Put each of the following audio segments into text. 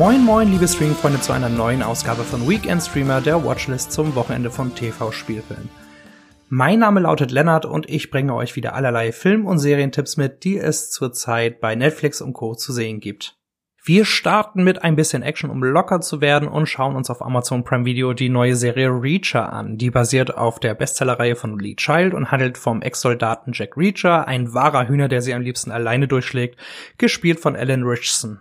Moin moin, liebe Streaming-Freunde, zu einer neuen Ausgabe von Weekend Streamer, der Watchlist zum Wochenende von TV-Spielfilm. Mein Name lautet Lennart und ich bringe euch wieder allerlei Film- und Serientipps mit, die es zurzeit bei Netflix und Co. zu sehen gibt. Wir starten mit ein bisschen Action, um locker zu werden und schauen uns auf Amazon Prime Video die neue Serie Reacher an. Die basiert auf der Bestsellerreihe von Lee Child und handelt vom Ex-Soldaten Jack Reacher, ein wahrer Hühner, der sie am liebsten alleine durchschlägt, gespielt von Alan Richson.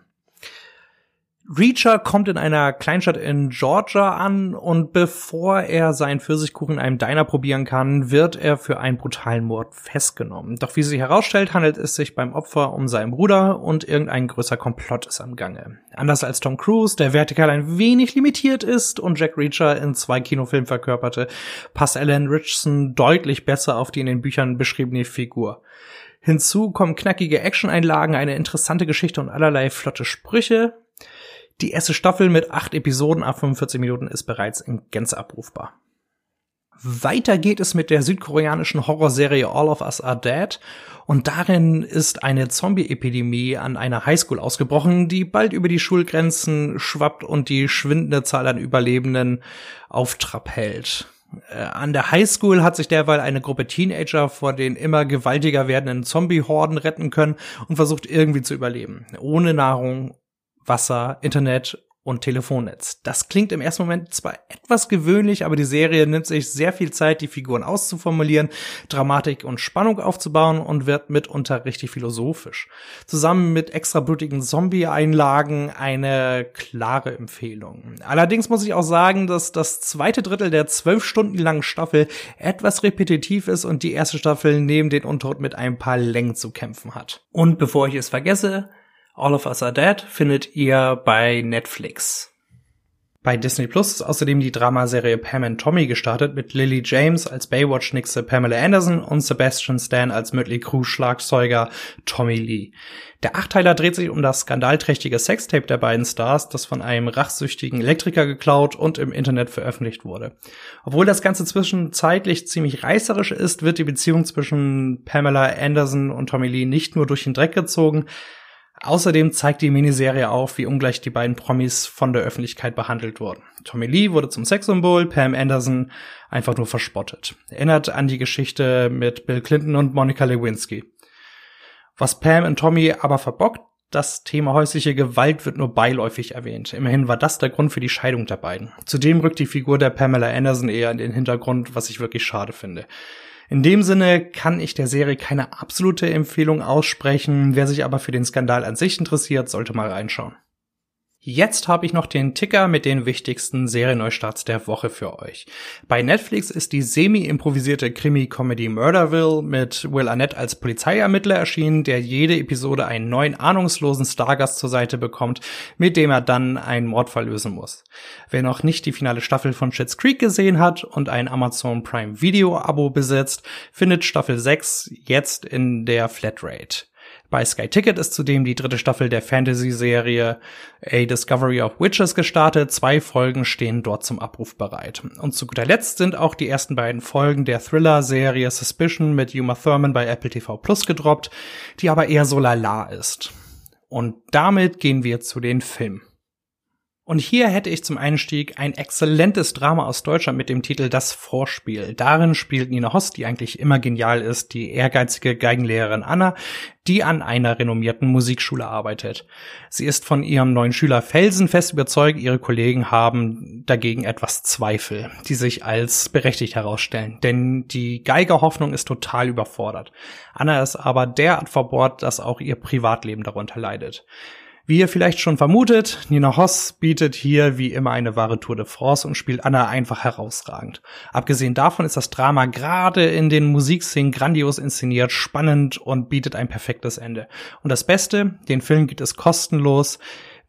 Reacher kommt in einer Kleinstadt in Georgia an und bevor er seinen Pfirsichkuchen in einem Diner probieren kann, wird er für einen brutalen Mord festgenommen. Doch wie sich herausstellt, handelt es sich beim Opfer um seinen Bruder und irgendein größer Komplott ist am Gange. Anders als Tom Cruise, der vertikal ein wenig limitiert ist und Jack Reacher in zwei Kinofilmen verkörperte, passt Alan Richardson deutlich besser auf die in den Büchern beschriebene Figur. Hinzu kommen knackige Action-Einlagen, eine interessante Geschichte und allerlei flotte Sprüche. Die erste Staffel mit acht Episoden ab 45 Minuten ist bereits in Gänze abrufbar. Weiter geht es mit der südkoreanischen Horrorserie All of Us Are Dead und darin ist eine Zombie-Epidemie an einer Highschool ausgebrochen, die bald über die Schulgrenzen schwappt und die schwindende Zahl an Überlebenden auf Trab hält. Äh, an der Highschool hat sich derweil eine Gruppe Teenager vor den immer gewaltiger werdenden Zombie-Horden retten können und versucht irgendwie zu überleben. Ohne Nahrung, Wasser, Internet und Telefonnetz. Das klingt im ersten Moment zwar etwas gewöhnlich, aber die Serie nimmt sich sehr viel Zeit, die Figuren auszuformulieren, Dramatik und Spannung aufzubauen und wird mitunter richtig philosophisch. Zusammen mit extra blutigen Zombie-Einlagen eine klare Empfehlung. Allerdings muss ich auch sagen, dass das zweite Drittel der zwölf Stunden langen Staffel etwas repetitiv ist und die erste Staffel neben den Untot mit ein paar Längen zu kämpfen hat. Und bevor ich es vergesse, All of Us Are Dead findet ihr bei Netflix. Bei Disney Plus ist außerdem die Dramaserie Pam and Tommy gestartet mit Lily James als Baywatch-Nixe Pamela Anderson und Sebastian Stan als Mötley Crüe Schlagzeuger Tommy Lee. Der Achteiler dreht sich um das skandalträchtige Sextape der beiden Stars, das von einem rachsüchtigen Elektriker geklaut und im Internet veröffentlicht wurde. Obwohl das Ganze zwischenzeitlich ziemlich reißerisch ist, wird die Beziehung zwischen Pamela Anderson und Tommy Lee nicht nur durch den Dreck gezogen, Außerdem zeigt die Miniserie auf, wie ungleich die beiden Promis von der Öffentlichkeit behandelt wurden. Tommy Lee wurde zum Sexsymbol, Pam Anderson einfach nur verspottet. Erinnert an die Geschichte mit Bill Clinton und Monica Lewinsky. Was Pam und Tommy aber verbockt, das Thema häusliche Gewalt wird nur beiläufig erwähnt. Immerhin war das der Grund für die Scheidung der beiden. Zudem rückt die Figur der Pamela Anderson eher in den Hintergrund, was ich wirklich schade finde. In dem Sinne kann ich der Serie keine absolute Empfehlung aussprechen. Wer sich aber für den Skandal an sich interessiert, sollte mal reinschauen. Jetzt habe ich noch den Ticker mit den wichtigsten Serienneustarts der Woche für euch. Bei Netflix ist die semi-improvisierte Krimi-Comedy Murderville mit Will Arnett als Polizeiermittler erschienen, der jede Episode einen neuen ahnungslosen Stargast zur Seite bekommt, mit dem er dann einen Mordfall lösen muss. Wer noch nicht die finale Staffel von Schitt's Creek gesehen hat und ein Amazon Prime Video Abo besitzt, findet Staffel 6 jetzt in der Flatrate. Bei Sky Ticket ist zudem die dritte Staffel der Fantasy-Serie A Discovery of Witches gestartet. Zwei Folgen stehen dort zum Abruf bereit. Und zu guter Letzt sind auch die ersten beiden Folgen der Thriller-Serie Suspicion mit Uma Thurman bei Apple TV Plus gedroppt, die aber eher so lala ist. Und damit gehen wir zu den Filmen. Und hier hätte ich zum Einstieg ein exzellentes Drama aus Deutschland mit dem Titel Das Vorspiel. Darin spielt Nina Host, die eigentlich immer genial ist, die ehrgeizige Geigenlehrerin Anna, die an einer renommierten Musikschule arbeitet. Sie ist von ihrem neuen Schüler felsenfest überzeugt, ihre Kollegen haben dagegen etwas Zweifel, die sich als berechtigt herausstellen. Denn die Geigerhoffnung ist total überfordert. Anna ist aber derart verbohrt, dass auch ihr Privatleben darunter leidet. Wie ihr vielleicht schon vermutet, Nina Hoss bietet hier wie immer eine wahre Tour de France und spielt Anna einfach herausragend. Abgesehen davon ist das Drama gerade in den Musikszenen grandios inszeniert, spannend und bietet ein perfektes Ende. Und das Beste, den Film gibt es kostenlos,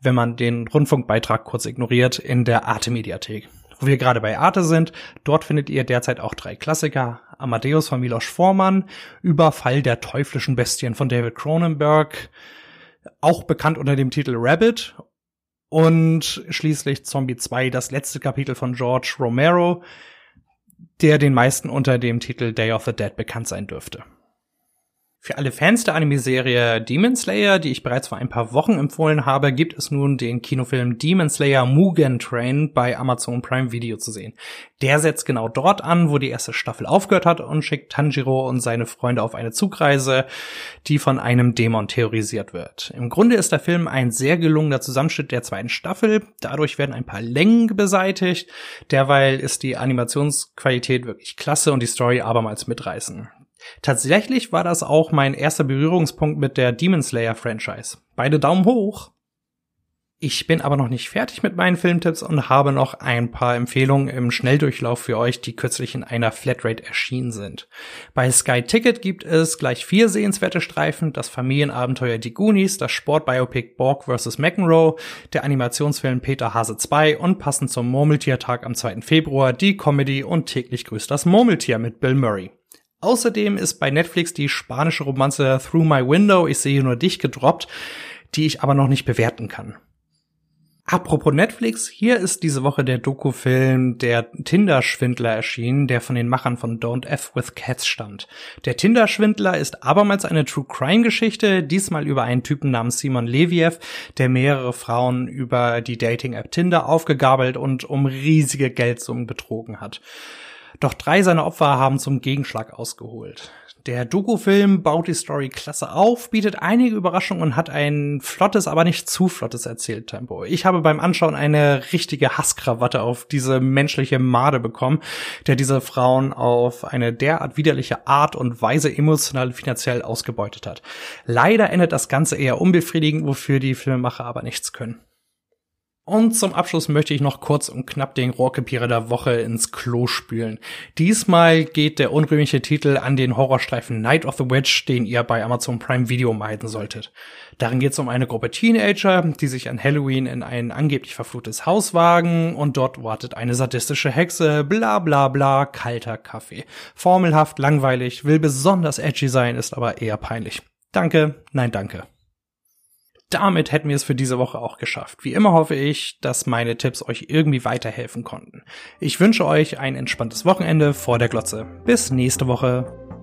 wenn man den Rundfunkbeitrag kurz ignoriert, in der Arte-Mediathek. Wo wir gerade bei Arte sind, dort findet ihr derzeit auch drei Klassiker. Amadeus von Milos Forman, Überfall der teuflischen Bestien von David Cronenberg, auch bekannt unter dem Titel Rabbit und schließlich Zombie 2, das letzte Kapitel von George Romero, der den meisten unter dem Titel Day of the Dead bekannt sein dürfte. Für alle Fans der Anime-Serie Demon Slayer, die ich bereits vor ein paar Wochen empfohlen habe, gibt es nun den Kinofilm Demon Slayer Mugen Train bei Amazon Prime Video zu sehen. Der setzt genau dort an, wo die erste Staffel aufgehört hat und schickt Tanjiro und seine Freunde auf eine Zugreise, die von einem Dämon theorisiert wird. Im Grunde ist der Film ein sehr gelungener Zusammenschnitt der zweiten Staffel. Dadurch werden ein paar Längen beseitigt. Derweil ist die Animationsqualität wirklich klasse und die Story abermals mitreißen. Tatsächlich war das auch mein erster Berührungspunkt mit der Demon Slayer Franchise. Beide Daumen hoch. Ich bin aber noch nicht fertig mit meinen Filmtipps und habe noch ein paar Empfehlungen im Schnelldurchlauf für euch, die kürzlich in einer Flatrate erschienen sind. Bei Sky Ticket gibt es gleich vier sehenswerte Streifen, das Familienabenteuer Die Goonies, das Sportbiopic Borg vs. McEnroe, der Animationsfilm Peter Hase 2 und passend zum Murmeltiertag am 2. Februar die Comedy und täglich grüßt das Murmeltier mit Bill Murray. Außerdem ist bei Netflix die spanische Romanze Through My Window, ich sehe nur dich gedroppt, die ich aber noch nicht bewerten kann. Apropos Netflix, hier ist diese Woche der Dokufilm Der Tinder-Schwindler erschienen, der von den Machern von Don't F with Cats stammt. Der Tinder-Schwindler ist abermals eine True Crime-Geschichte, diesmal über einen Typen namens Simon Leviev, der mehrere Frauen über die Dating-App Tinder aufgegabelt und um riesige Geldsummen betrogen hat. Doch drei seiner Opfer haben zum Gegenschlag ausgeholt. Der Doku-Film baut die Story klasse auf, bietet einige Überraschungen und hat ein flottes, aber nicht zu flottes Erzähltempo. Ich habe beim Anschauen eine richtige Hasskrawatte auf diese menschliche Made bekommen, der diese Frauen auf eine derart widerliche Art und Weise emotional finanziell ausgebeutet hat. Leider endet das Ganze eher unbefriedigend, wofür die Filmemacher aber nichts können. Und zum Abschluss möchte ich noch kurz und knapp den Rohrkrepierer der Woche ins Klo spülen. Diesmal geht der unrühmliche Titel an den Horrorstreifen Night of the Witch, den ihr bei Amazon Prime Video meiden solltet. Darin geht es um eine Gruppe Teenager, die sich an Halloween in ein angeblich verfluchtes Haus wagen und dort wartet eine sadistische Hexe, bla bla bla, kalter Kaffee. Formelhaft, langweilig, will besonders edgy sein, ist aber eher peinlich. Danke, nein danke damit hätten wir es für diese Woche auch geschafft. Wie immer hoffe ich, dass meine Tipps euch irgendwie weiterhelfen konnten. Ich wünsche euch ein entspanntes Wochenende vor der Glotze. Bis nächste Woche.